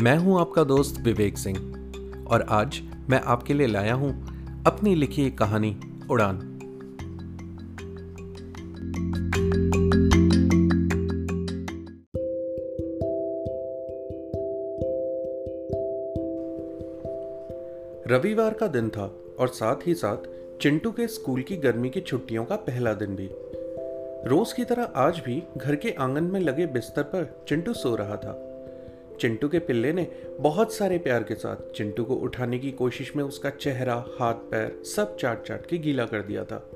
मैं हूँ आपका दोस्त विवेक सिंह, और आज मैं आपके लिए लाया हूँ अपनी लिखी एक कहानी उड़ान। रविवार का दिन था, और साथ ही साथ चिंटू के स्कूल की गर्मी की छुट्टियों का पहला दिन भी। रोज की तरह आज भी घर के आँगन में लगे बिस्तर पर चिंटू सो रहा था। चिंटू के पिल्ले ने बहुत सारे प्यार के साथ चिंटू को उठाने की कोशिश में उसका चेहरा, हाथ, पैर सब चाट चाट के गीला कर दिया था।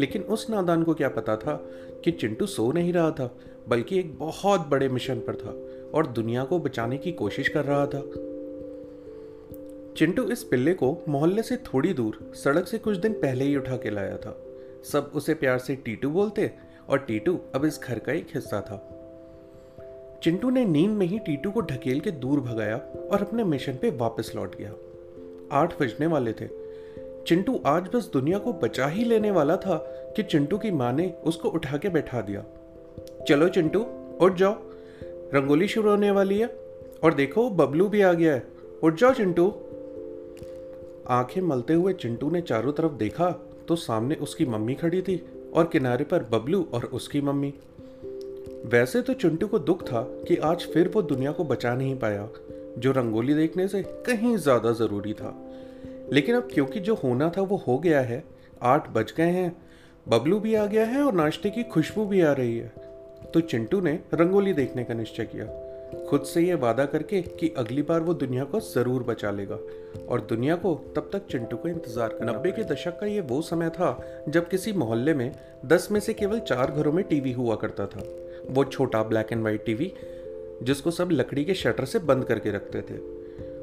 लेकिन उस नादान को क्या पता था कि चिंटू सो नहीं रहा था, बल्कि एक बहुत बड़े मिशन पर था और दुनिया को बचाने की कोशिश कर रहा था। चिंटू इस पिल्ले को मोहल्ले से थोड़ी दूर, सड़क से कुछ दिन पहले ही उठा के लाया था। सब उसे प्यार से टीटू बोलते और टीटू अब इस घर का एक हिस्सा था। चिंटू ने नींद में ही टीटू को ढकेल के दूर भगाया और अपने मिशन पे वापस लौट गया। आठ बजने वाले थे। चिंटू आज बस दुनिया को बचा ही लेने वाला था कि चिंटू की माँ ने उसको उठा के बैठा दिया। चलो चिंटू, उठ जाओ। रंगोली शुरू होने वाली है और देखो बबलू भी आ गया है। उठ जाओ चिंटू। आँखें मलते हुए चिंटू ने चारों तरफ़ देखा तो सामने उसकी मम्मी खड़ी थी और किनारे पर बबलू और उसकी मम्मी। वैसे तो चिंटू को दुख था कि आज फिर वो दुनिया को बचा नहीं पाया जो रंगोली देखने से कहीं ज़्यादा ज़रूरी था। लेकिन अब क्योंकि जो होना था वो हो गया है आठ बज गए हैं बबलू भी आ गया है और नाश्ते की खुशबू भी आ रही है तो चिंटू ने रंगोली देखने का निश्चय किया। खुद से ये वादा करके कि अगली बार वो दुनिया को ज़रूर बचा लेगा और दुनिया को तब तक चिंटू को इंतज़ार करना नब्बे के दशक का ये वो समय था जब किसी मोहल्ले में दस में से केवल चार घरों में टीवी हुआ करता था। वो छोटा ब्लैक एंड वाइट टीवी जिसको सब लकड़ी के शटर से बंद करके रखते थे।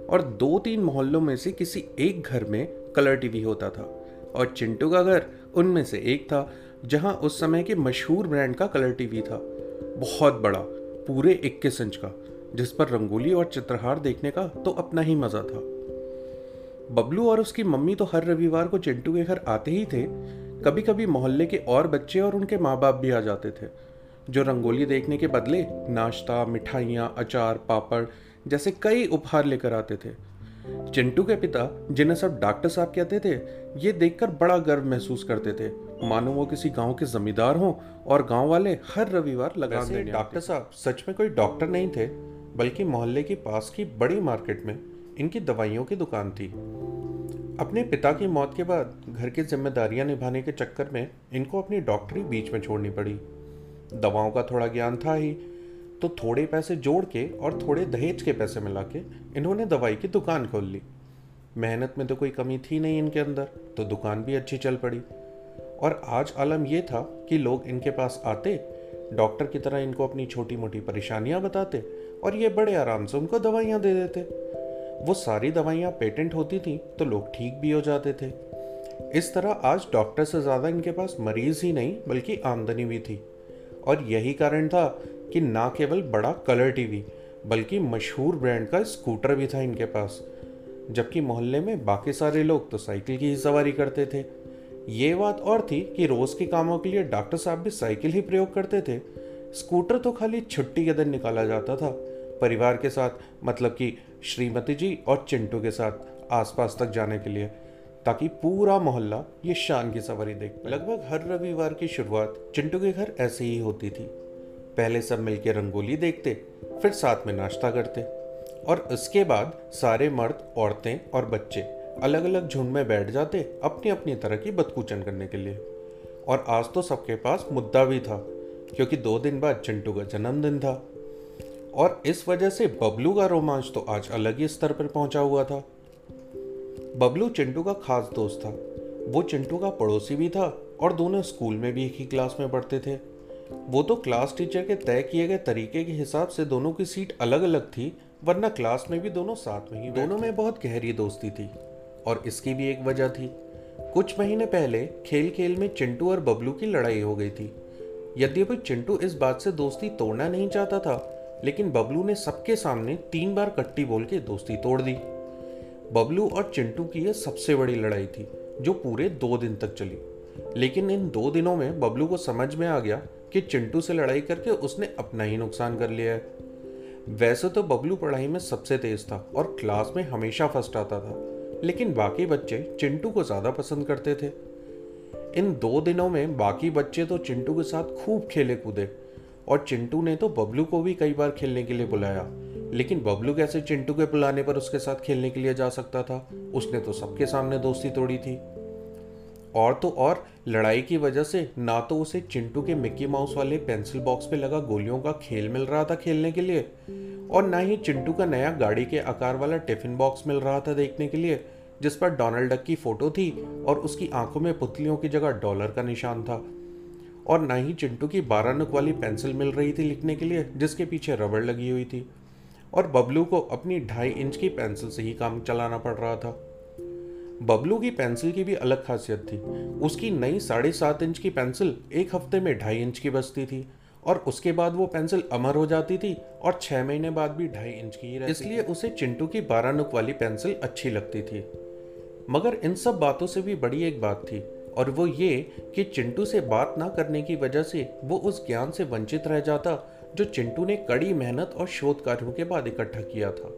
और दो तीन मोहल्लों में से किसी एक घर में कलर टीवी होता था। और चिंटू का घर उनमें से एक था, जहाँ उस समय के मशहूर ब्रांड का कलर टीवी था। बहुत बड़ा, पूरे इक्कीस इंच का, जिस पर रंगोली और चित्रहार देखने का तो अपना ही मज़ा था। बबलू और उसकी मम्मी तो हर रविवार को चिंटू के घर आते ही थे। कभी कभी मोहल्ले के और बच्चे और उनके माँ बाप भी आ जाते थे। जो रंगोली देखने के बदले नाश्ता मिठाइयाँ अचार पापड़ जैसे कई उपहार लेकर आते थे। चिंटू के पिता जिन्हें सब डॉक्टर साहब कहते थे ये देखकर बड़ा गर्व महसूस करते थे। मानो वो किसी गाँव के जमींदार हों और गाँव वाले हर रविवार लगा देने डॉक्टर साहब सच में कोई डॉक्टर नहीं थे बल्कि मोहल्ले के पास की बड़ी मार्केट में इनकी दवाइयों की दुकान थी। अपने पिता की मौत के बाद घर की जिम्मेदारियाँ निभाने के चक्कर में इनको अपनी डॉक्टरी बीच में छोड़नी पड़ी। दवाओं का थोड़ा ज्ञान था ही। तो थोड़े पैसे जोड़ के और थोड़े दहेज के पैसे मिला के इन्होंने दवाई की दुकान खोल ली। मेहनत में तो कोई कमी थी नहीं इनके अंदर तो दुकान भी अच्छी चल पड़ी। और आज आलम यह था कि लोग इनके पास आते, डॉक्टर की तरह इनको अपनी छोटी मोटी परेशानियाँ बताते और ये बड़े आराम से उनको दवाइयाँ दे देते। वो सारी दवाइयाँ पेटेंट होती थी तो लोग ठीक भी हो जाते थे। इस तरह आज डॉक्टर से ज़्यादा इनके पास मरीज़ ही नहीं, बल्कि आमदनी भी थी। और यही कारण था कि ना केवल बड़ा कलर टीवी, बल्कि मशहूर ब्रांड का स्कूटर भी था इनके पास। जबकि मोहल्ले में बाकी सारे लोग तो साइकिल की ही सवारी करते थे। ये बात और थी कि रोज़ के कामों के लिए डॉक्टर साहब भी साइकिल ही प्रयोग करते थे। स्कूटर तो खाली छुट्टी के दिन निकाला जाता था, परिवार के साथ मतलब कि श्रीमती जी और चिंटू के साथ, आसपास तक जाने के लिए। ताकि पूरा मोहल्ला ये शान की सवारी देख पाए। लगभग हर रविवार की शुरुआत चिंटू के घर ऐसे ही होती थी। पहले सब मिलकर रंगोली देखते, फिर साथ में नाश्ता करते और उसके बाद सारे मर्द, औरतें और बच्चे अलग अलग झुंड में बैठ जाते अपनी अपनी तरह की बदकूचन करने के लिए। और आज तो सबके पास मुद्दा भी था, क्योंकि दो दिन बाद चिंटू का जन्मदिन था। और इस वजह से बबलू का रोमांच तो आज अलग ही स्तर पर पहुँचा हुआ था। बबलू चिंटू का खास दोस्त था। वो चिंटू का पड़ोसी भी था और दोनों स्कूल में भी एक ही क्लास में पढ़ते थे। वो तो क्लास टीचर के तय किए गए तरीके के हिसाब से दोनों की सीट अलग अलग थी, वरना क्लास में भी दोनों साथ में ही दोनों में बहुत गहरी दोस्ती थी और इसकी भी एक वजह थी। कुछ महीने पहले खेल खेल में चिंटू और बबलू की लड़ाई हो गई थी। यद्यपि चिंटू इस बात से दोस्ती तोड़ना नहीं चाहता था, लेकिन बबलू ने सबके सामने तीन बार कट्टी बोल के दोस्ती तोड़ दी। बबलू और चिंटू की यह सबसे बड़ी लड़ाई थी, जो पूरे दो दिन तक चली। लेकिन इन दो दिनों में बबलू को समझ में आ गया कि चिंटू से लड़ाई करके उसने अपना ही नुकसान कर लिया है। वैसे तो बबलू पढ़ाई में सबसे तेज था और क्लास में हमेशा फ़र्स्ट आता था, लेकिन बाकी बच्चे चिंटू को ज़्यादा पसंद करते थे। इन दो दिनों में बाकी बच्चे तो चिंटू के साथ खूब खेले कूदे और चिंटू ने तो बबलू को भी कई बार खेलने के लिए बुलाया। लेकिन बबलू कैसे चिंटू के बुलाने पर उसके साथ खेलने के लिए जा सकता था। उसने तो सबके सामने दोस्ती तोड़ी थी। और तो और, लड़ाई की वजह से ना तो उसे चिंटू के मिक्की माउस वाले पेंसिल बॉक्स पे लगा गोलियों का खेल मिल रहा था खेलने के लिए, और ना ही चिंटू का नया गाड़ी के आकार वाला टिफ़िन बॉक्स मिल रहा था देखने के लिए, जिस पर डोनाल्ड डक की फ़ोटो थी और उसकी आँखों में पुतलियों की जगह डॉलर का निशान था। और ना ही चिंटू की बारह नुक वाली पेंसिल मिल रही थी लिखने के लिए, जिसके पीछे रबड़ लगी हुई थी। और बबलू को अपनी ढाई इंच की पेंसिल से ही काम चलाना पड़ रहा था। बबलू की पेंसिल की भी अलग खासियत थी। उसकी नई साढ़े सात इंच की पेंसिल एक हफ़्ते में ढाई इंच की बचती थी और उसके बाद वो पेंसिल अमर हो जाती थी और छह महीने बाद भी ढाई इंच की ही रहती इसलिए उसे चिंटू की बारह नुक वाली पेंसिल अच्छी लगती थी। मगर इन सब बातों से भी बड़ी एक बात थी और वो ये कि चिंटू से बात ना करने की वजह से वो उस ज्ञान से वंचित रह जाता जो चिंटू ने कड़ी मेहनत और शोध कार्यों के बाद इकट्ठा किया था।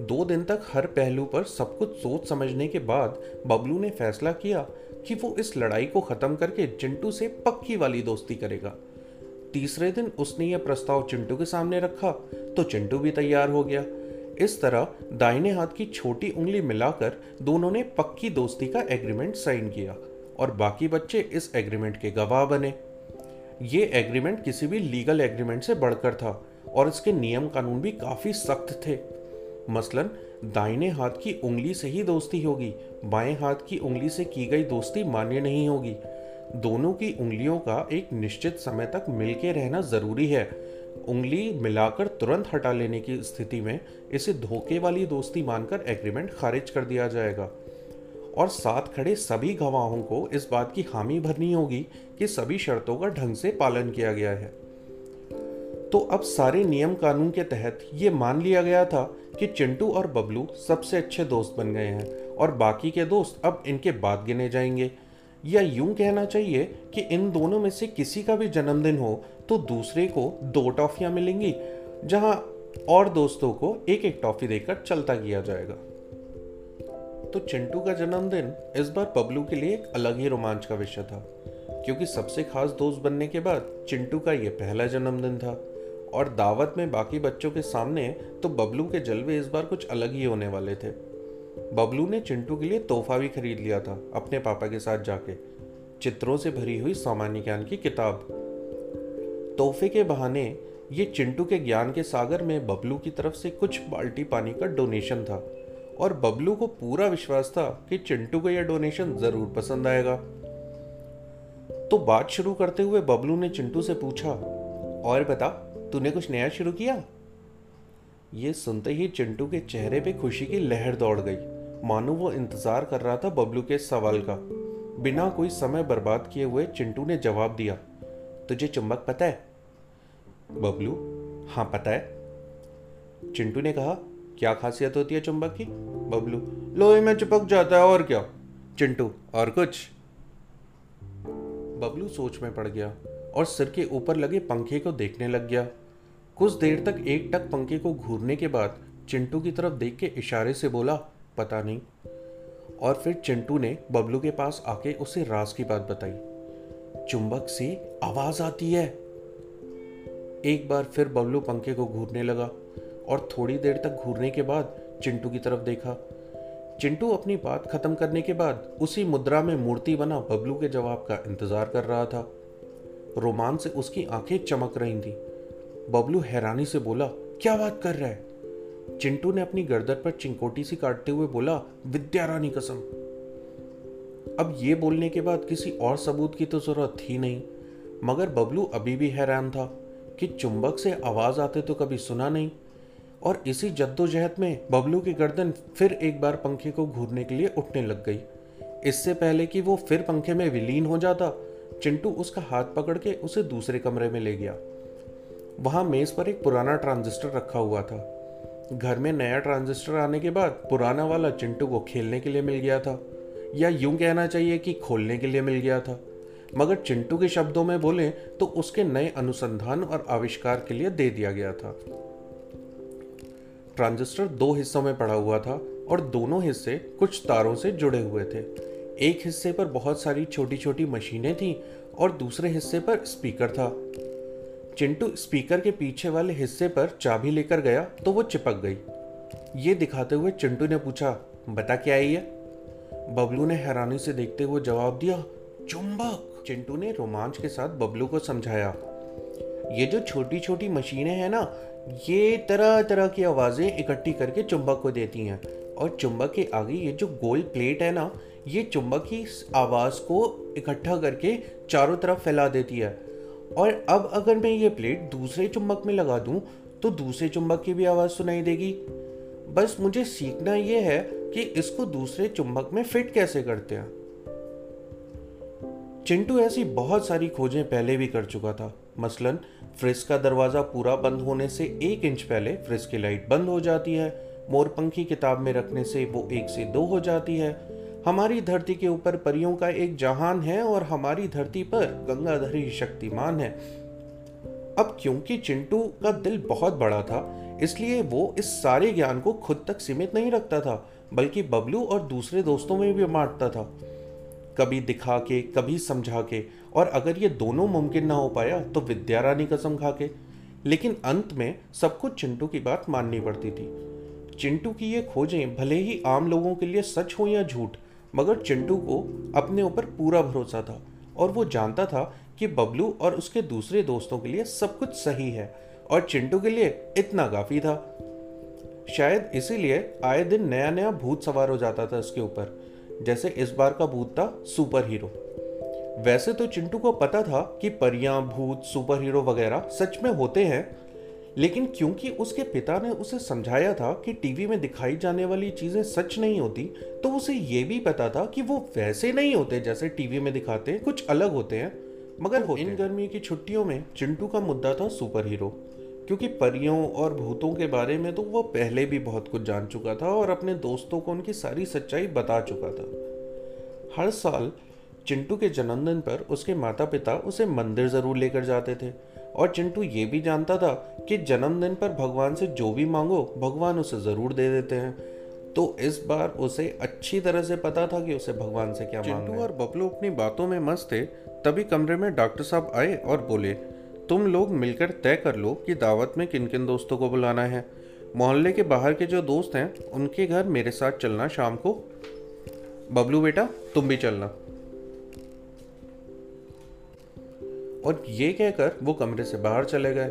दो दिन तक हर पहलू पर सब कुछ सोच समझने के बाद बबलू ने फैसला किया कि वो इस लड़ाई को खत्म करके चिंटू से पक्की वाली दोस्ती करेगा। तीसरे दिन उसने यह प्रस्ताव चिंटू के सामने रखा तो चिंटू भी तैयार हो गया। इस तरह दाहिने हाथ की छोटी उंगली मिलाकर दोनों ने पक्की दोस्ती का एग्रीमेंट साइन किया और बाकी बच्चे इस एग्रीमेंट के गवाह बने। ये एग्रीमेंट किसी भी लीगल एग्रीमेंट से बढ़कर था और इसके नियम कानून भी काफ़ी सख्त थे। मसलन, दाहिने हाथ की उंगली से ही दोस्ती होगी, बाएँ हाथ की उंगली से की गई दोस्ती मान्य नहीं होगी। दोनों की उंगलियों का एक निश्चित समय तक मिलके रहना ज़रूरी है। उंगली मिलाकर तुरंत हटा लेने की स्थिति में इसे धोखे वाली दोस्ती मानकर एग्रीमेंट खारिज कर दिया जाएगा। और साथ खड़े सभी गवाहों को इस बात की हामी भरनी होगी कि सभी शर्तों का ढंग से पालन किया गया है। तो अब सारे नियम कानून के तहत ये मान लिया गया था कि चिंटू और बबलू सबसे अच्छे दोस्त बन गए हैं और बाकी के दोस्त अब इनके बाद गिने जाएँगे। या यूँ कहना चाहिए कि इन दोनों में से किसी का भी जन्मदिन हो तो दूसरे को दो टॉफियाँ मिलेंगी, जहाँ और दोस्तों को एक एक टॉफी देकर चलता किया जाएगा। तो चिंटू का जन्मदिन इस बार बबलू के लिए एक अलग ही रोमांच का विषय था, क्योंकि सबसे खास दोस्त बनने के बाद चिंटू का यह पहला जन्मदिन था। और दावत में बाकी बच्चों के सामने तो बबलू के जलवे इस बार कुछ अलग ही होने वाले थे। बबलू ने चिंटू के लिए तोहफा भी खरीद लिया था, अपने पापा के साथ जाके। चित्रों से भरी हुई सामान्य ज्ञान की किताब। तोहफे के बहाने ये चिंटू के ज्ञान के सागर में बबलू की तरफ़ से कुछ बाल्टी पानी का डोनेशन था। और बबलू को पूरा विश्वास था कि चिंटू को यह डोनेशन ज़रूर पसंद आएगा। तो बात शुरू करते हुए बबलू ने चिंटू से पूछा, और बता, तूने कुछ नया शुरू किया? ये सुनते ही चिंटू के चेहरे पे खुशी की लहर दौड़ गई। मानो वो इंतज़ार कर रहा था बबलू के सवाल का। बिना कोई समय बर्बाद किए हुए चिंटू ने जवाब दिया, तुझे चुंबक पता है? बबलू हाँ पता है। चिंटू ने कहा क्या खासियत होती है चुंबक की? बबलू, लोहे में चिपक जाता है, और क्या? चिंटू, और कुछ? बबलू सोच में पड़ गया, और सिर के ऊपर लगे पंखे को देखने लग गया। कुछ देर तक एक टक पंखे को घूरने के बाद चिंटू की तरफ़ देख के इशारे से बोला, पता नहीं। और फिर चिंटू ने बबलू के पास आके उसे राज की बात बताई। चुंबक से आवाज़ आती है। एक बार फिर बबलू पंखे को घूरने लगा और थोड़ी देर तक घूरने के बाद चिंटू की तरफ़ देखा। चिंटू अपनी बात खत्म करने के बाद उसी मुद्रा में मूर्ति बना बबलू के जवाब का इंतज़ार कर रहा था। रोमांच से उसकी आँखें चमक रही थी। बबलू हैरानी से बोला, क्या बात कर रहा है? चिंटू ने अपनी गर्दन पर चिंकोटी सी काटते हुए बोला, विद्या रानी कसम। अब ये बोलने के बाद किसी और सबूत की तो ज़रूरत थी नहीं, मगर बबलू अभी भी हैरान था कि चुंबक से आवाज़ आते तो कभी सुना नहीं और इसी जद्दोजहद में बबलू की गर्दन फिर एक बार पंखे को घूरने के लिए उठने लग गई। इससे पहले कि वो फिर पंखे में विलीन हो जाता, चिंटू उसका हाथ पकड़ के उसे दूसरे कमरे में ले गया। वहाँ मेज पर एक पुराना ट्रांजिस्टर रखा हुआ था। घर में नया ट्रांजिस्टर आने के बाद पुराना वाला चिंटू को खेलने के लिए मिल गया था, या यूँ कहना चाहिए कि खोलने के लिए मिल गया था। मगर चिंटू के शब्दों में बोले तो उसके नए अनुसंधान और आविष्कार के लिए दे दिया गया था। ट्रांजिस्टर दो हिस्सों में पड़ा हुआ था और दोनों हिस्से कुछ तारों से जुड़े हुए थे। एक हिस्से पर बहुत सारी छोटी छोटी मशीनें थीं और दूसरे हिस्से पर स्पीकर था। चिंटू स्पीकर के पीछे वाले हिस्से पर चाबी लेकर गया तो वो चिपक गई। ये दिखाते हुए चिंटू ने पूछा, बता क्या है ये? बबलू ने हैरानी से देखते हुए जवाब दिया, चुंबक। चिंटू ने रोमांच के साथ बबलू को समझाया। ये जो छोटी छोटी मशीनें हैं ना, ये तरह तरह की आवाज़ें इकट्ठी करके चुंबक को देती हैं। और चुंबक के आगे ये जो गोल प्लेट है ना, ये चुंबक की आवाज़ को इकट्ठा करके चारों तरफ़ फैला देती है। और अब अगर मैं ये प्लेट दूसरे चुंबक में लगा दूँ तो दूसरे चुंबक की भी आवाज़ सुनाई देगी। बस मुझे सीखना ये है कि इसको दूसरे चुंबक में फिट कैसे करते हैं। चिंटू ऐसी बहुत सारी खोजें पहले भी कर चुका था। मसलन फ्रिज का दरवाज़ा पूरा बंद होने से एक इंच पहले फ्रिज की लाइट बंद हो जाती है। मोरपंखी किताब में रखने से वो एक से दो हो जाती है। हमारी धरती के ऊपर परियों का एक जहान है और हमारी धरती पर गंगाधर शक्तिमान है। अब क्योंकि चिंटू का दिल बहुत बड़ा था, इसलिए वो इस सारे ज्ञान को खुद तक सीमित नहीं रखता था, बल्कि बबलू और दूसरे दोस्तों में भी बांटता था। कभी दिखा के कभी समझा के और अगर ये दोनों मुमकिन ना हो पाया तो विद्या रानी कसम खा के लेकिन अंत में सबको चिंटू की बात माननी पड़ती थी। चिंटू की ये खोजें भले ही आम लोगों के लिए सच हो या झूठ, मगर चिंटू को अपने ऊपर पूरा भरोसा था और वो जानता था कि बबलू और उसके दूसरे दोस्तों के लिए सब कुछ सही है और चिंटू के लिए इतना काफ़ी था। शायद इसीलिए आए दिन नया नया भूत सवार हो जाता था उसके ऊपर। जैसे इस बार का भूत था सुपर हीरो वैसे तो चिंटू को पता था कि परियाँ भूत सुपर हीरो वगैरह सच में होते हैं लेकिन क्योंकि उसके पिता ने उसे समझाया था कि टीवी में दिखाई जाने वाली चीज़ें सच नहीं होती तो उसे ये भी पता था कि वो वैसे नहीं होते जैसे टीवी में दिखाते हैं कुछ अलग होते हैं। मगर तो इन गर्मी की छुट्टियों में चिंटू का मुद्दा था सुपर हीरो क्योंकि परियों और भूतों के बारे में तो वो पहले भी बहुत कुछ जान चुका था और अपने दोस्तों को उनकी सारी सच्चाई बता चुका था। हर साल चिंटू के जन्मदिन पर उसके माता पिता उसे मंदिर ज़रूर लेकर जाते थे और चिंटू ये भी जानता था कि जन्मदिन पर भगवान से जो भी मांगो भगवान उसे ज़रूर दे देते हैं। तो इस बार उसे अच्छी तरह से पता था कि उसे भगवान से क्या चिंटू और बबलू अपनी बातों में मस्त थे तभी कमरे में डॉक्टर साहब आए और बोले तुम लोग मिलकर तय कर लो कि दावत में किन किन दोस्तों को बुलाना है। मोहल्ले के बाहर के जो दोस्त हैं, उनके घर मेरे साथ चलना शाम को। बबलू बेटा, तुम भी चलना। और ये कहकर वो कमरे से बाहर चले गए।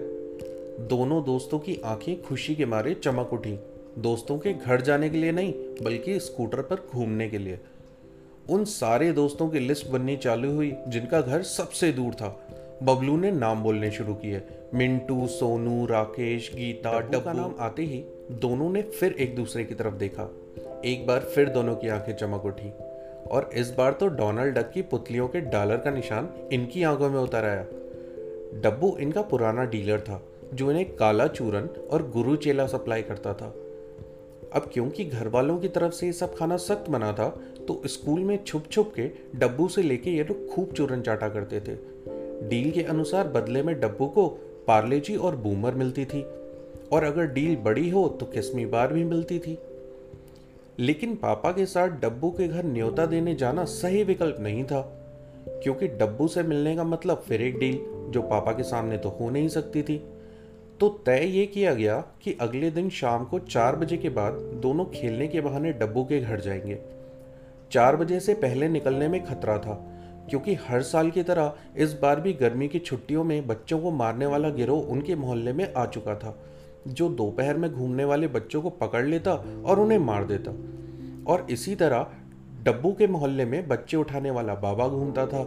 दोनों दोस्तों की आँखें खुशी के मारे चमक उठी। दोस्तों के घर जाने के लिए नहीं, बल्कि स्कूटर पर घूमने के लिए। उन सारे दोस्तों की लिस्ट बननी चालू हुई, जिनका घर सबसे दूर था। बबलू ने नाम बोलने शुरू किए। मिंटू सोनू राकेश गीता डब्बू का नाम? आते ही दोनों ने फिर एक दूसरे की तरफ़ देखा। एक बार फिर दोनों की आँखें चमक उठी और इस बार तो डोनाल्ड डक की पुतलियों के डॉलर का निशान इनकी आँखों में उतर आया। डब्बू इनका पुराना डीलर था जो इन्हें काला चूरन और गुरु चेला सप्लाई करता था। अब क्योंकि घर वालों की तरफ़ से ये सब खाना सख्त बना था तो स्कूल में छुप छुप के डब्बू से लेके ये लोग खूब चूरन चाटा करते थे। डील के अनुसार बदले में डब्बू को पार्लेजी और बूमर मिलती थी। और अगर डील बड़ी हो तो किस्मी बार भी मिलती थी। लेकिन पापा के साथ डब्बू के घर न्योता देने जाना सही विकल्प नहीं था, क्योंकि डब्बू से मिलने का मतलब फिर एक डील, जो पापा के सामने तो हो नहीं सकती थी। तो तय ये किया गया कि अगले दिन शाम को चार बजे के बाद दोनों खेलने के बहाने डब्बू के घर जाएँगे। चार बजे से पहले निकलने में खतरा था क्योंकि हर साल की तरह इस बार भी गर्मी की छुट्टियों में बच्चों को मारने वाला गिरोह उनके मोहल्ले में आ चुका था, जो दोपहर में घूमने वाले बच्चों को पकड़ लेता और उन्हें मार देता। और इसी तरह डब्बू के मोहल्ले में बच्चे उठाने वाला बाबा घूमता था।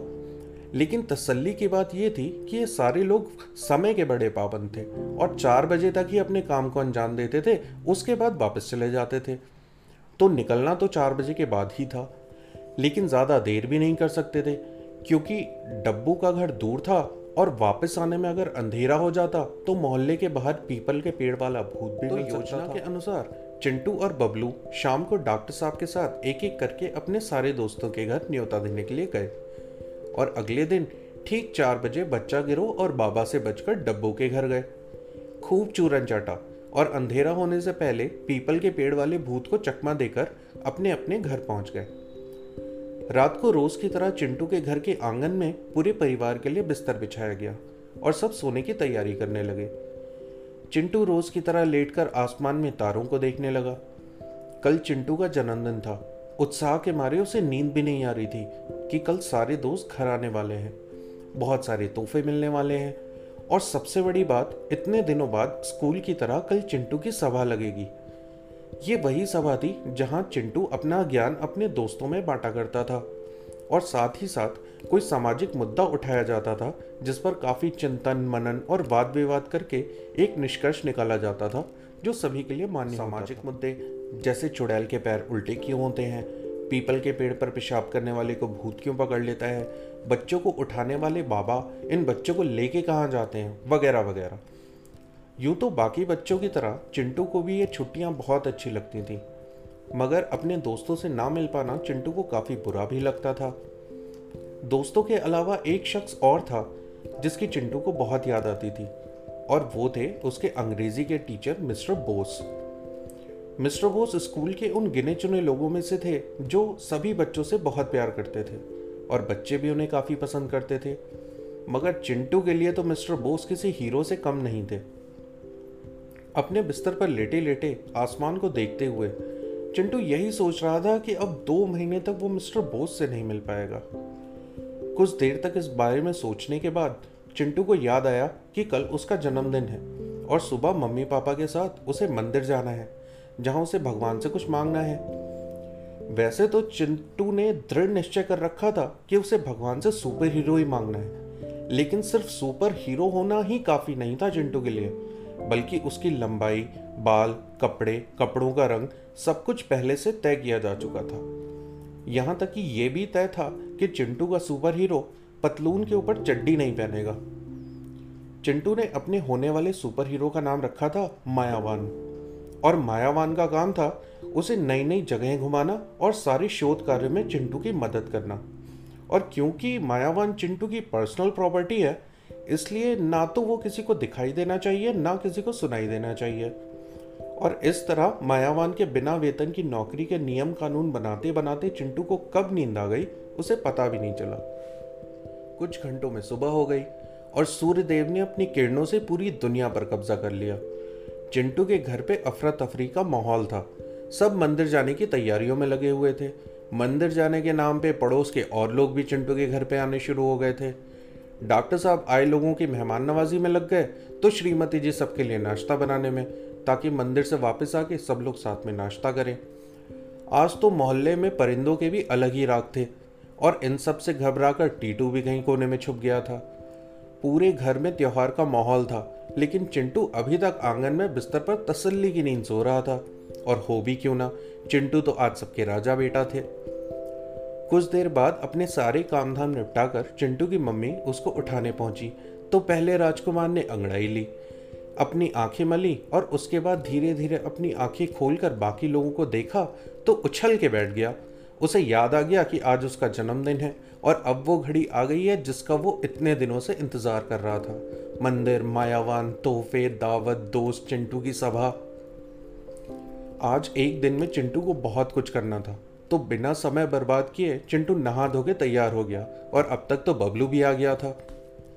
लेकिन तसल्ली की बात यह थी कि ये सारे लोग समय के बड़े पाबंद थे और चार बजे तक ही अपने काम को अंजाम देते थे, उसके बाद वापस चले जाते थे। तो निकलना तो चार बजे के बाद ही था लेकिन ज़्यादा देर भी नहीं कर सकते थे क्योंकि डब्बू का घर दूर था और वापस आने में अगर अंधेरा हो जाता तो मोहल्ले के बाहर पीपल के पेड़ वाला भूत भी तो योजना के अनुसार चिंटू और बबलू शाम को डॉक्टर साहब के साथ एक एक करके अपने सारे दोस्तों के घर न्योता देने के लिए गए। और अगले दिन ठीक चार बजे बच्चा गिरो और बाबा से बचकर डब्बू के घर गए। खूब चूरन चाटा और अंधेरा होने से पहले पीपल के पेड़ वाले भूत को चकमा देकर अपने अपने घर पहुँच गए। रात को रोज की तरह चिंटू के घर के आँगन में पूरे परिवार के लिए बिस्तर बिछाया गया और सब सोने की तैयारी करने लगे। चिंटू रोज की तरह लेटकर आसमान में तारों को देखने लगा। कल चिंटू का जन्मदिन था। उत्साह के मारे उसे नींद भी नहीं आ रही थी कि कल सारे दोस्त घर आने वाले हैं। बहुत सारे तोहफे मिलने वाले हैं। और सबसे बड़ी बात, इतने दिनों बाद स्कूल की तरह कल चिंटू की सभा लगेगी। ये वही सभा थी जहाँ चिंटू अपना ज्ञान अपने दोस्तों में बांटा करता था और साथ ही साथ कोई सामाजिक मुद्दा उठाया जाता था जिस पर काफ़ी चिंतन मनन और वाद विवाद करके एक निष्कर्ष निकाला जाता था जो सभी के लिए मान्य सामाजिक मुद्दे जैसे चुड़ैल के पैर उल्टे क्यों होते हैं पीपल के पेड़ पर पेशाब करने वाले को भूत क्यों पकड़ लेता है बच्चों को उठाने वाले बाबा इन बच्चों को लेके कहाँ जाते हैं वगैरह वगैरह। यूँ तो बाकी बच्चों की तरह चिंटू को भी ये छुट्टियाँ बहुत अच्छी लगती थी। मगर अपने दोस्तों से ना मिल पाना चिंटू को काफ़ी बुरा भी लगता था। दोस्तों के अलावा एक शख्स और था, जिसकी चिंटू को बहुत याद आती थी, और वो थे उसके अंग्रेज़ी के teacher mister Bose. Mister Bose school के उन गिने चुने लोगों में से थे, जो सभी बच्चों से बहुत प्यार करते थे, और बच्चे भी उन्हें काफ़ी पसंद करते थे। मगर चिंटू के लिए तो मिस्टर बोस किसी हीरो से कम नहीं थे। अपने बिस्तर पर लेटे लेटे आसमान को देखते हुए, चिंटू यही सोच रहा था कि अब दो महीने तक वो मिस्टर बोस से नहीं मिल पाएगा। कुछ देर तक इस बारे में सोचने के बाद चिंटू को याद आया कि कल उसका जन्मदिन है और सुबह मम्मी पापा के साथ उसे मंदिर जाना है, जहाँ उसे भगवान से कुछ मांगना है। वैसे तो चिंटू ने दृढ़ निश्चय कर रखा था कि उसे भगवान से सुपर हीरो ही मांगना है, लेकिन सिर्फ़ सुपर हीरो होना ही काफ़ी नहीं था चिंटू के लिए। बल्कि उसकी लंबाई, बाल, कपड़े, कपड़ों का रंग सब कुछ पहले से तय किया जा चुका था। यहाँ तक कि यह भी तय था कि चिंटू का सुपर हीरो पतलून के ऊपर चड्डी नहीं पहनेगा। चिंटू ने अपने होने वाले सुपर हीरो का नाम रखा था मायावान। और मायावान का काम था उसे नई नई जगहें घुमाना और सारे शोध कार्य में चिंटू की मदद करना। और क्योंकि मायावान चिंटू की पर्सनल प्रॉपर्टी है इसलिए ना तो वो किसी को दिखाई देना चाहिए, ना किसी को सुनाई देना चाहिए। और इस तरह मायावान के बिना वेतन की नौकरी के नियम कानून बनाते बनाते चिंटू को कब नींद आ गई, उसे पता भी नहीं चला। कुछ घंटों में सुबह हो गई और सूर्य देव ने अपनी किरणों से पूरी दुनिया पर कब्जा कर लिया। चिंटू के घर पे अफरा तफरी का माहौल था। सब मंदिर जाने की तैयारियों में लगे हुए थे। मंदिर जाने के नाम पे पड़ोस के और लोग भी चिंटू के घर पे आने शुरू हो गए थे। डॉक्टर साहब आए लोगों की मेहमान नवाजी में लग गए तो श्रीमती जी सबके लिए नाश्ता बनाने में, ताकि मंदिर से वापस आके सब लोग साथ में नाश्ता करें। आज तो मोहल्ले में परिंदों के भी अलग ही राग थे, और इन सबसे घबराकर टीटू भी कहीं कोने में छुप गया था। पूरे घर में त्योहार का माहौल था, लेकिन चिंटू अभी तक आँगन में बिस्तर पर तसल्ली की नींद सो रहा था। और हो भी क्यों ना, चिंटू तो आज सबके राजा बेटा थे। कुछ देर बाद अपने सारे काम धाम निपटाकर चिंटू की मम्मी उसको उठाने पहुँची तो पहले राजकुमार ने अंगड़ाई ली, अपनी आँखें मली और उसके बाद धीरे धीरे अपनी आँखें खोलकर बाकी लोगों को देखा तो उछल के बैठ गया। उसे याद आ गया कि आज उसका जन्मदिन है और अब वो घड़ी आ गई है जिसका वो इतने दिनों से इंतज़ार कर रहा था। मंदिर, मायावान, तोहफे, दावत, दोस्त, चिंटू की सभा। आज एक दिन में चिंटू को बहुत कुछ करना था। तो बिना समय बर्बाद किए चिंटू नहा धो के तैयार हो गया और अब तक तो बबलू भी आ गया था।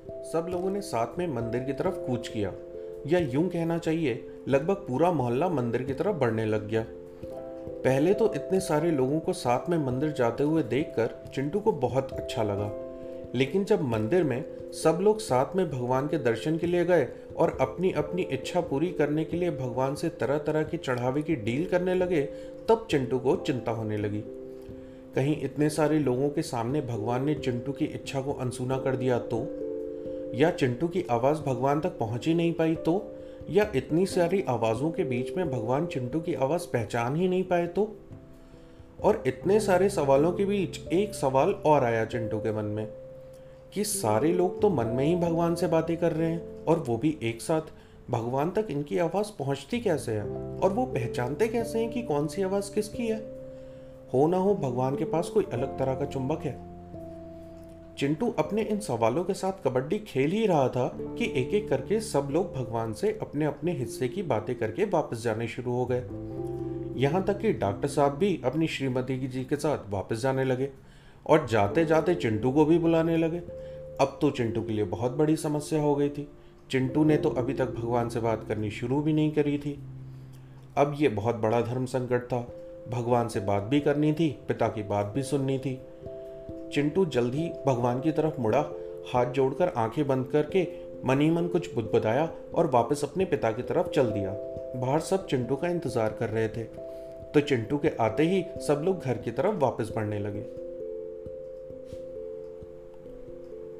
सब लोगों ने साथ में मंदिर की तरफ़ कूच किया। या यूँ कहना चाहिए, लगभग पूरा मोहल्ला मंदिर की तरफ़ बढ़ने लग गया। पहले तो इतने सारे लोगों को साथ में मंदिर जाते हुए देखकर चिंटू को बहुत अच्छा लगा। लेकिन जब मंदिर में सब लोग साथ में भगवान के दर्शन के लिए गए और अपनी अपनी इच्छा पूरी करने के लिए भगवान से तरह तरह की चढ़ावे की डील करने लगे, तब चिंटू को चिंता होने लगी। कहीं इतने सारे लोगों के सामने भगवान ने चिंटू की इच्छा को अनसुना कर दिया तो? या चिंटू की आवाज़ भगवान तक पहुँच ही नहीं पाई तो? या इतनी सारी आवाज़ों के बीच में भगवान चिंटू की आवाज़ पहचान ही नहीं पाए तो? और इतने सारे सवालों के बीच एक सवाल और आया चिंटू के मन में। कि सारे लोग तो मन में ही भगवान से बातें कर रहे हैं और वो भी एक साथ। भगवान तक इनकी आवाज़ पहुँचती कैसे है? और वो पहचानते कैसे हैं कि कौन सी आवाज़ किसकी है? हो ना हो, भगवान के पास कोई अलग तरह का चुंबक है। चिंटू अपने इन सवालों के साथ कबड्डी खेल ही रहा था कि एक एक करके सब लोग भगवान से अपने अपने हिस्से की बातें करके वापस जाने शुरू हो गए। यहाँ तक कि डॉक्टर साहब भी अपनी श्रीमती जी के साथ वापस जाने लगे और जाते जाते चिंटू को भी बुलाने लगे। अब तो चिंटू के लिए बहुत बड़ी समस्या हो गई थी। चिंटू ने तो अभी तक भगवान से बात करनी शुरू भी नहीं करी थी। अब ये बहुत बड़ा धर्म संकट था। भगवान से बात भी करनी थी, पिता की बात भी सुननी थी। चिंटू जल्द ही भगवान की तरफ़ मुड़ा, हाथ जोड़कर आँखें बंद करके मनी मन कुछ बुदबुदाया और वापस अपने पिता की तरफ़ चल दिया। बाहर सब चिंटू का इंतज़ार कर रहे थे। तो चिंटू के आते ही सब लोग घर की तरफ़ वापस बढ़ने लगे।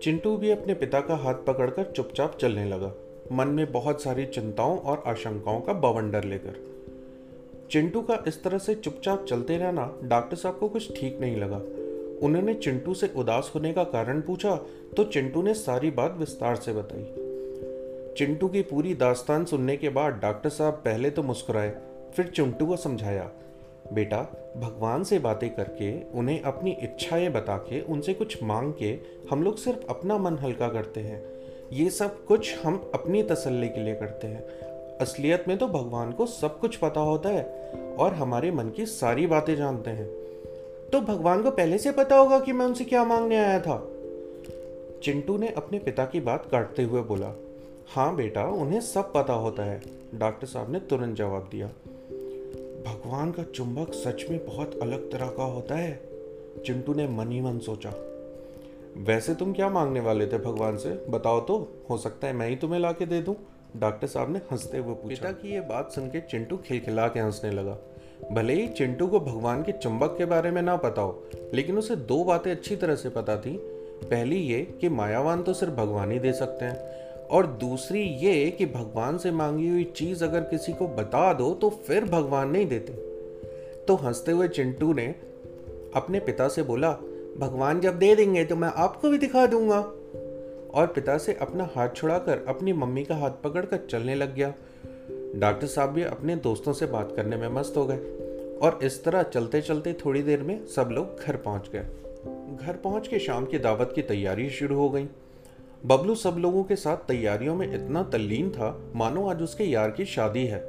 चिंटू भी अपने पिता का हाथ पकड़कर चुपचाप चलने लगा। मन में बहुत सारी चिंताओं और आशंकाओं का बवंडर लेकर। चिंटू का इस तरह से चुपचाप चलते रहना डॉक्टर साहब को कुछ ठीक नहीं लगा। उन्होंने चिंटू से उदास होने का कारण पूछा तो चिंटू ने सारी बात विस्तार से बताई। चिंटू की पूरी दास्तान सुनने के बाद डॉक्टर साहब पहले तो मुस्कुराए, फिर चिंटू को समझाया। बेटा, भगवान से बातें करके, उन्हें अपनी इच्छाएँ बता के उनसे कुछ मांग के हम लोग सिर्फ़ अपना मन हल्का करते हैं। ये सब कुछ हम अपनी तसल्ली के लिए करते हैं। असलियत में तो भगवान को सब कुछ पता होता है और हमारे मन की सारी बातें जानते हैं। तो भगवान को पहले से पता होगा कि मैं उनसे क्या मांगने आया था। चिंटू ने अपने पिता की बात काटते हुए बोला हाँ बेटा, उन्हें सब पता होता है। डॉक्टर साहब ने तुरंत जवाब दिया भगवान का चुंबक सच में बहुत अलग तरह का होता है? चिंटू ने मन ही मन सोचा। वैसे तुम क्या मांगने वाले थे भगवान से? बताओ तो हो सकता है मैं ही तुम्हें ला के दे दूँ। डॉक्टर साहब ने हँसते हुए पूछा। पिता की ये बात सुन के चिंटू खिलखिला के हंसने लगा। भले ही चिंटू को भगवान के चुंबक के बारे में ना पता हो, लेकिन उसे दो बातें अच्छी तरह से पता थी। पहली ये कि मायावान तो सिर्फ़ भगवान ही दे सकते हैं। और दूसरी ये कि भगवान से मांगी हुई चीज़ अगर किसी को बता दो तो फिर भगवान नहीं देते। तो हँसते हुए चिंटू ने अपने पिता से बोला, भगवान जब दे देंगे तो मैं आपको भी दिखा दूँगा। और पिता से अपना हाथ छुड़ाकर अपनी मम्मी का हाथ पकड़कर चलने लग गया। डॉक्टर साहब भी अपने दोस्तों से बात करने में मस्त हो गए और इस तरह चलते चलते थोड़ी देर में सब लोग घर पहुँच गए। घर पहुँच के शाम की दावत की तैयारी शुरू हो गई। बबलू सब लोगों के साथ तैयारियों में इतना तल्लीन था, मानो आज उसके यार की शादी है।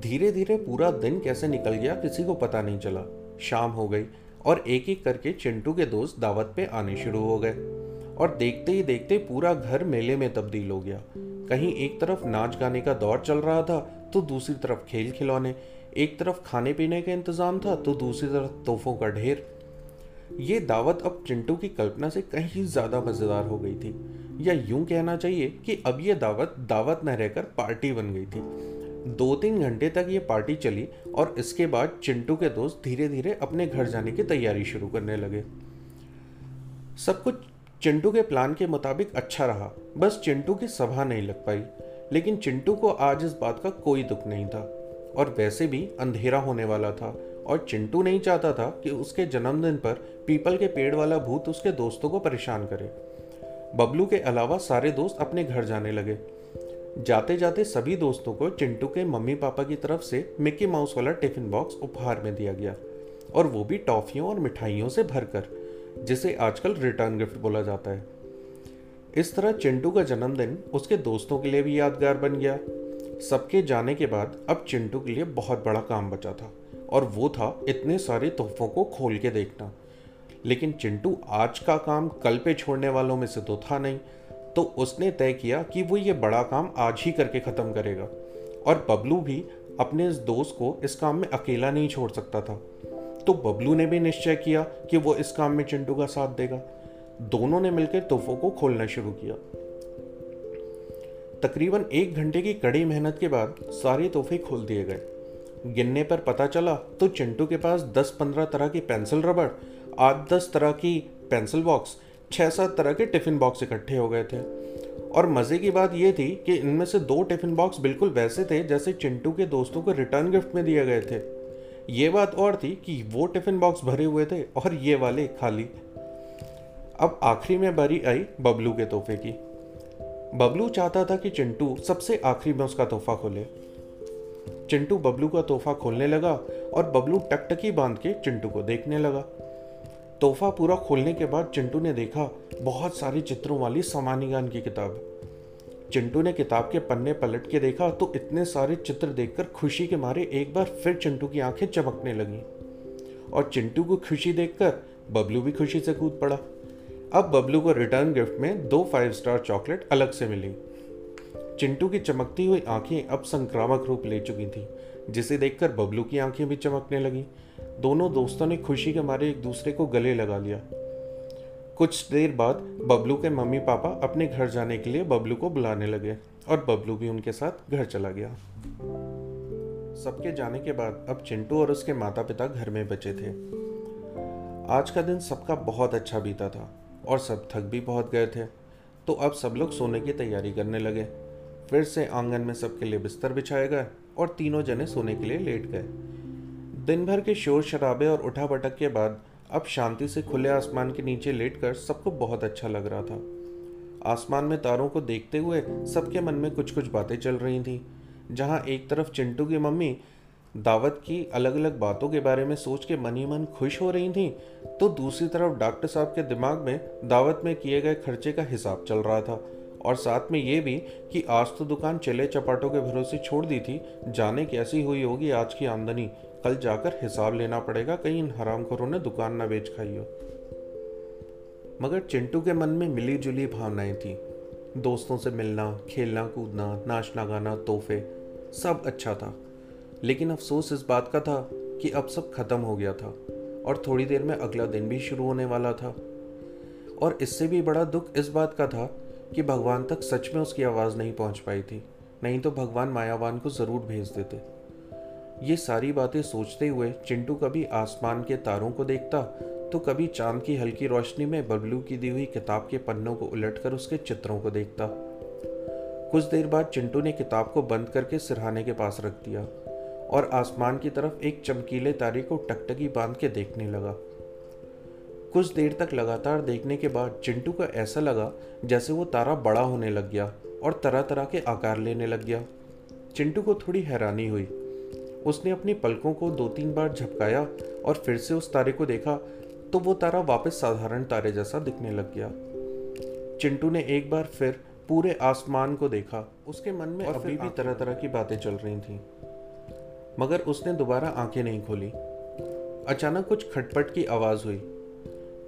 धीरे धीरे पूरा दिन कैसे निकल गया किसी को पता नहीं चला। शाम हो गई और एक एक करके चिंटू के दोस्त दावत पे आने शुरू हो गए। और देखते ही देखते पूरा घर मेले में तब्दील हो गया। कहीं एक तरफ़ नाच गाने का दौर चल रहा था तो दूसरी तरफ़ खेल खिलौने। एक तरफ़ खाने पीने का इंतज़ाम था तो दूसरी तरफ़ तोहफों का ढेर। ये दावत अब चिंटू की कल्पना से कहीं ज़्यादा मज़ेदार हो गई थी। या यूँ कहना चाहिए कि अब ये दावत दावत न रहकर पार्टी बन गई थी। दो तीन घंटे तक ये पार्टी चली और इसके बाद चिंटू के दोस्त धीरे धीरे अपने घर जाने की तैयारी शुरू करने लगे। सब कुछ चिंटू के प्लान के मुताबिक अच्छा रहा। बस चिंटू की सभा नहीं लग पाई, लेकिन चिंटू को आज इस बात का कोई दुख नहीं था। और वैसे भी अंधेरा होने वाला था। और चिंटू नहीं चाहता था कि उसके जन्मदिन पर पीपल के पेड़ वाला भूत उसके दोस्तों को परेशान करे। बबलू के अलावा सारे दोस्त अपने घर जाने लगे। जाते जाते सभी दोस्तों को चिंटू के मम्मी पापा की तरफ़ से मिक्की माउस वाला टिफ़िन बॉक्स उपहार में दिया गया और वो भी टॉफियों और मिठाइयों से भरकर, जिसे आजकल रिटर्न गिफ्ट बोला जाता है। इस तरह चिंटू का जन्मदिन उसके दोस्तों के लिए भी यादगार बन गया। सबके जाने के बाद अब चिंटू के लिए बहुत बड़ा काम बचा था। और वो था इतने सारे तोहफों को खोल के देखना। लेकिन चिंटू आज का काम कल पे छोड़ने वालों में से तो था नहीं तो उसने तय किया कि वो ये बड़ा काम आज ही करके ख़त्म करेगा। और बबलू भी अपने इस दोस्त को इस काम में अकेला नहीं छोड़ सकता था। तो बबलू ने भी निश्चय किया कि वो इस काम में चिंटू का साथ देगा। दोनों ने मिलकर तोहफों को खोलना शुरू किया। तकरीबन एक घंटे की कड़ी मेहनत के बाद सारे तोहफे खोल दिए गए। गिनने पर पता चला तो चिंटू के पास 10-15 तरह की पेंसिल रबड़, आठ दस तरह की पेंसिल बॉक्स छः सात तरह के टिफ़िन बॉक्स इकट्ठे हो गए थे। और मज़े की बात यह थी कि इनमें से दो टिफ़िन बॉक्स बिल्कुल वैसे थे जैसे चिंटू के दोस्तों को रिटर्न गिफ्ट में दिए गए थे। ये बात और थी कि वो टिफ़िन बॉक्स भरे हुए थे और ये वाले खाली। अब आखिरी में बारी आई बबलू के तोहफे की। बबलू चाहता था कि चिंटू सबसे आखिरी में उसका तोहफा खोले। चिंटू बबलू का तोहफा खोलने लगा और बबलू टकटकी बाँध के चिंटू को देखने लगा। तोहफा पूरा खोलने के बाद चिंटू ने देखा बहुत सारे चित्रों वाली सामान्य ज्ञान की किताब। चिंटू ने किताब के पन्ने पलट के देखा तो इतने सारे चित्र देखकर खुशी के मारे एक बार फिर चिंटू की आँखें चमकने लगी और चिंटू को खुशी देखकर बबलू भी खुशी से कूद पड़ा। अब बबलू को रिटर्न गिफ्ट में दो फाइव स्टार चॉकलेट अलग से मिली। चिंटू की चमकती हुई आँखें अब संक्रामक रूप ले चुकी थी, जिसे देखकर बबलू की आँखें भी चमकने लगी। दोनों दोस्तों ने खुशी के मारे एक दूसरे को गले लगा लिया। कुछ देर बाद बबलू के मम्मी पापा अपने घर जाने के लिए बबलू को बुलाने लगे और बबलू भी उनके साथ घर चला गया। सबके जाने के बाद अब चिंटू और उसके माता पिता घर में बचे थे। आज का दिन सबका बहुत अच्छा बीता था और सब थक भी बहुत गए थे। तो अब सब लोग सोने की तैयारी करने लगे। फिर से आँगन में सबके लिए बिस्तर बिछाए गए और तीनों जने सोने के लिए लेट गए। दिन भर के शोर शराबे और उठा पटक के बाद अब शांति से खुले आसमान के नीचे लेटकर सबको बहुत अच्छा लग रहा था। आसमान में तारों को देखते हुए सबके मन में कुछ कुछ बातें चल रही थी, जहाँ एक तरफ़ चिंटू की मम्मी दावत की अलग अलग बातों के बारे में सोच के मन ही मन खुश हो रही थी तो दूसरी तरफ़ डॉक्टर साहब के दिमाग में दावत में किए गए खर्चे का हिसाब चल रहा था। और साथ में ये भी कि आज तो दुकान चले चपाटों के भरोसे छोड़ दी थी। जाने कैसी हुई होगी आज की आमदनी? कल जाकर हिसाब लेना पड़ेगा, कहीं इन हरामखोरों ने दुकान ना बेच खाई हो। मगर चिंटू के मन में मिली जुली भावनाएँ थी। दोस्तों से मिलना, खेलना, कूदना नाचना गाना, तोहफे, सब अच्छा था। लेकिन अफसोस इस बात का था कि अब सब खत्म हो गया था और थोड़ी देर में अगला दिन भी शुरू होने वाला था। और इससे भी बड़ा दुख इस बात का था कि भगवान तक सच में उसकी आवाज़ नहीं पहुँच पाई थी। नहीं तो भगवान मायावान को ज़रूर भेज देते। ये सारी बातें सोचते हुए चिंटू कभी आसमान के तारों को देखता तो कभी चाँद की हल्की रोशनी में बबलू की दी हुई किताब के पन्नों को उलटकर उसके चित्रों को देखता। कुछ देर बाद चिंटू ने किताब को बंद करके सिरहाने के पास रख दिया और आसमान की तरफ़ एक चमकीले तारे को टकटकी बाँध के देखने लगा। कुछ देर तक लगातार देखने के बाद चिंटू को ऐसा लगा जैसे वो तारा बड़ा होने लग गया और तरह तरह के आकार लेने लग गया। चिंटू को थोड़ी हैरानी हुई। उसने अपनी पलकों को दो तीन बार झपकाया और फिर से उस तारे को देखा तो वो तारा वापस साधारण तारे जैसा दिखने लग गया। चिंटू ने एक बार फिर पूरे आसमान को देखा। उसके मन में और अभी भी तरह तरह की बातें चल रही थीं। मगर उसने दोबारा आँखें नहीं खोली। अचानक कुछ खटपट की आवाज़ हुई।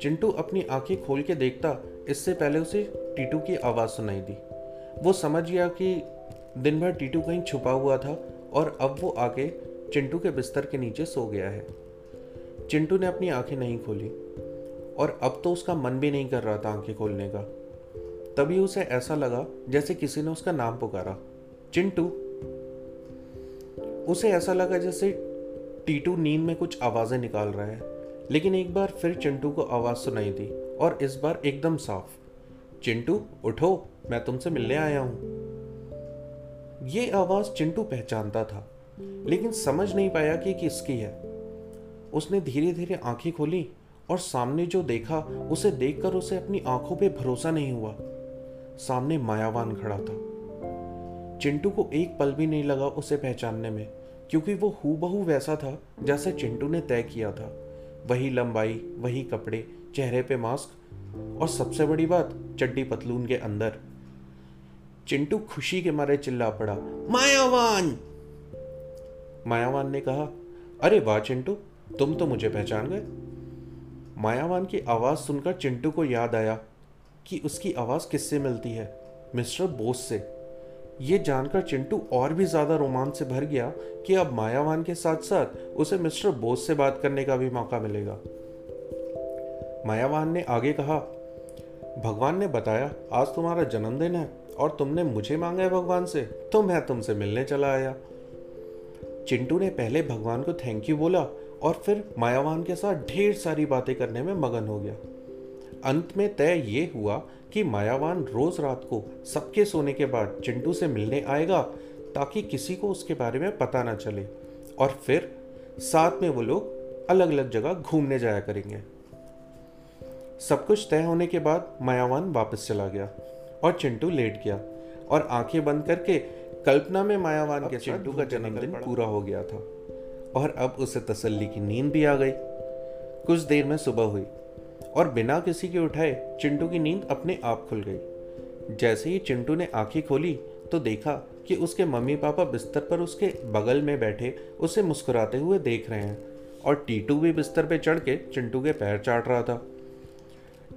चिंटू अपनी आँखें खोल के देखता, इससे पहले उसे टीटू की आवाज़ सुनाई दी। वो समझ गया कि दिन भर टीटू कहीं छुपा हुआ था और अब वो आके चिंटू के बिस्तर के नीचे सो गया है। चिंटू ने अपनी आँखें नहीं खोली और अब तो उसका मन भी नहीं कर रहा था आँखें खोलने का। तभी उसे ऐसा लगा जैसे किसी ने उसका नाम पुकारा। चिंटू। उसे ऐसा लगा जैसे टीटू नींद में कुछ आवाज़ें निकाल रहा है। लेकिन एक बार फिर चिंटू को आवाज़ सुनाई दी और इस बार एकदम साफ़, चिंटू, उठो, मैं तुमसे मिलने आया हूँ। ये आवाज़ चिंटू पहचानता था, लेकिन समझ नहीं पाया कि किसकी है। उसने धीरे धीरे आँखें खोली और सामने जो देखा, उसे देखकर उसे अपनी आँखों पे भरोसा नहीं हुआ। सामने मायावान खड़ा था। चिंटू को एक पल भी नहीं लगा उसे पहचानने में, क्योंकि वो हु बहू वैसा था जैसे चिंटू ने तय किया था। वही लंबाई, वही कपड़े, चेहरे पे मास्क और सबसे बड़ी बात, चड्डी पतलून के अंदर। चिंटू खुशी के मारे चिल्ला पड़ा, मायावान! मायावान ने कहा, अरे वाह चिंटू, तुम तो मुझे पहचान गए। मायावान की आवाज़ सुनकर चिंटू को याद आया कि उसकी आवाज़ किससे मिलती है? मिस्टर बोस से। ये जानकर चिंटू और भी ज़्यादा रोमांच से भर गया कि अब मायावान के साथ साथ उसे मिस्टर बोस से बात करने का भी मौका मिलेगा। मायावान ने आगे कहा, भगवान ने बताया, आज तुम्हारा जन्मदिन है और तुमने मुझे मांगा है भगवान से तो मैं तुमसे मिलने चला आया। चिंटू ने पहले भगवान को थैंक यू बोला और फिर मायावान के साथ ढेर सारी बातें करने में मगन हो गया। अंत में तय ये हुआ कि मायावान रोज रात को सबके सोने के बाद चिंटू से मिलने आएगा ताकि किसी को उसके बारे में पता ना चले। और फिर साथ में वो लोग अलग अलग जगह घूमने जाया करेंगे। सब कुछ तय होने के बाद मायावान वापस चला गया और चिंटू लेट गया और आँखें बंद करके कल्पना में मायावान के चिंटू का जन्मदिन पूरा हो गया था। और अब उसे तसल्ली की नींद भी आ गई। कुछ देर में सुबह हुई। और बिना किसी के उठाए चिंटू की नींद अपने आप खुल गई। जैसे ही चिंटू ने आँखें खोली तो देखा कि उसके मम्मी पापा बिस्तर पर उसके बगल में बैठे, उसे मुस्कुराते हुए देख रहे हैं और टीटू भी बिस्तर पे चढ़ के चिंटू के पैर चाट रहा था।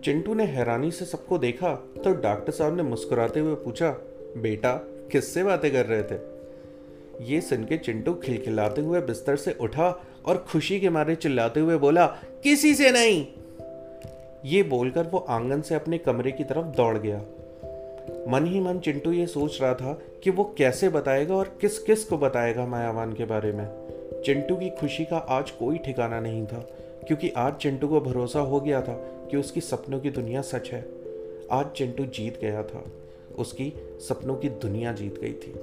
चिंटू ने हैरानी से सबको देखा तो डॉक्टर साहब ने मुस्कुराते हुए पूछा, बेटा, किससे बातें कर रहे थे? ये सुन के चिंटू खिलखिलाते हुए बिस्तर से उठा और खुशी के मारे चिल्लाते हुए बोला, किसी से नहीं ये बोलकर वो आँगन से अपने कमरे की तरफ़ दौड़ गया। मन ही मन चिंटू ये सोच रहा था कि वो कैसे बताएगा और किस किस को बताएगा मायावान के बारे में। चिंटू की खुशी का आज कोई ठिकाना नहीं था, क्योंकि आज चिंटू को भरोसा हो गया था कि उसकी सपनों की दुनिया सच है। आज चिंटू जीत गया था, उसकी सपनों की दुनिया जीत गई थी।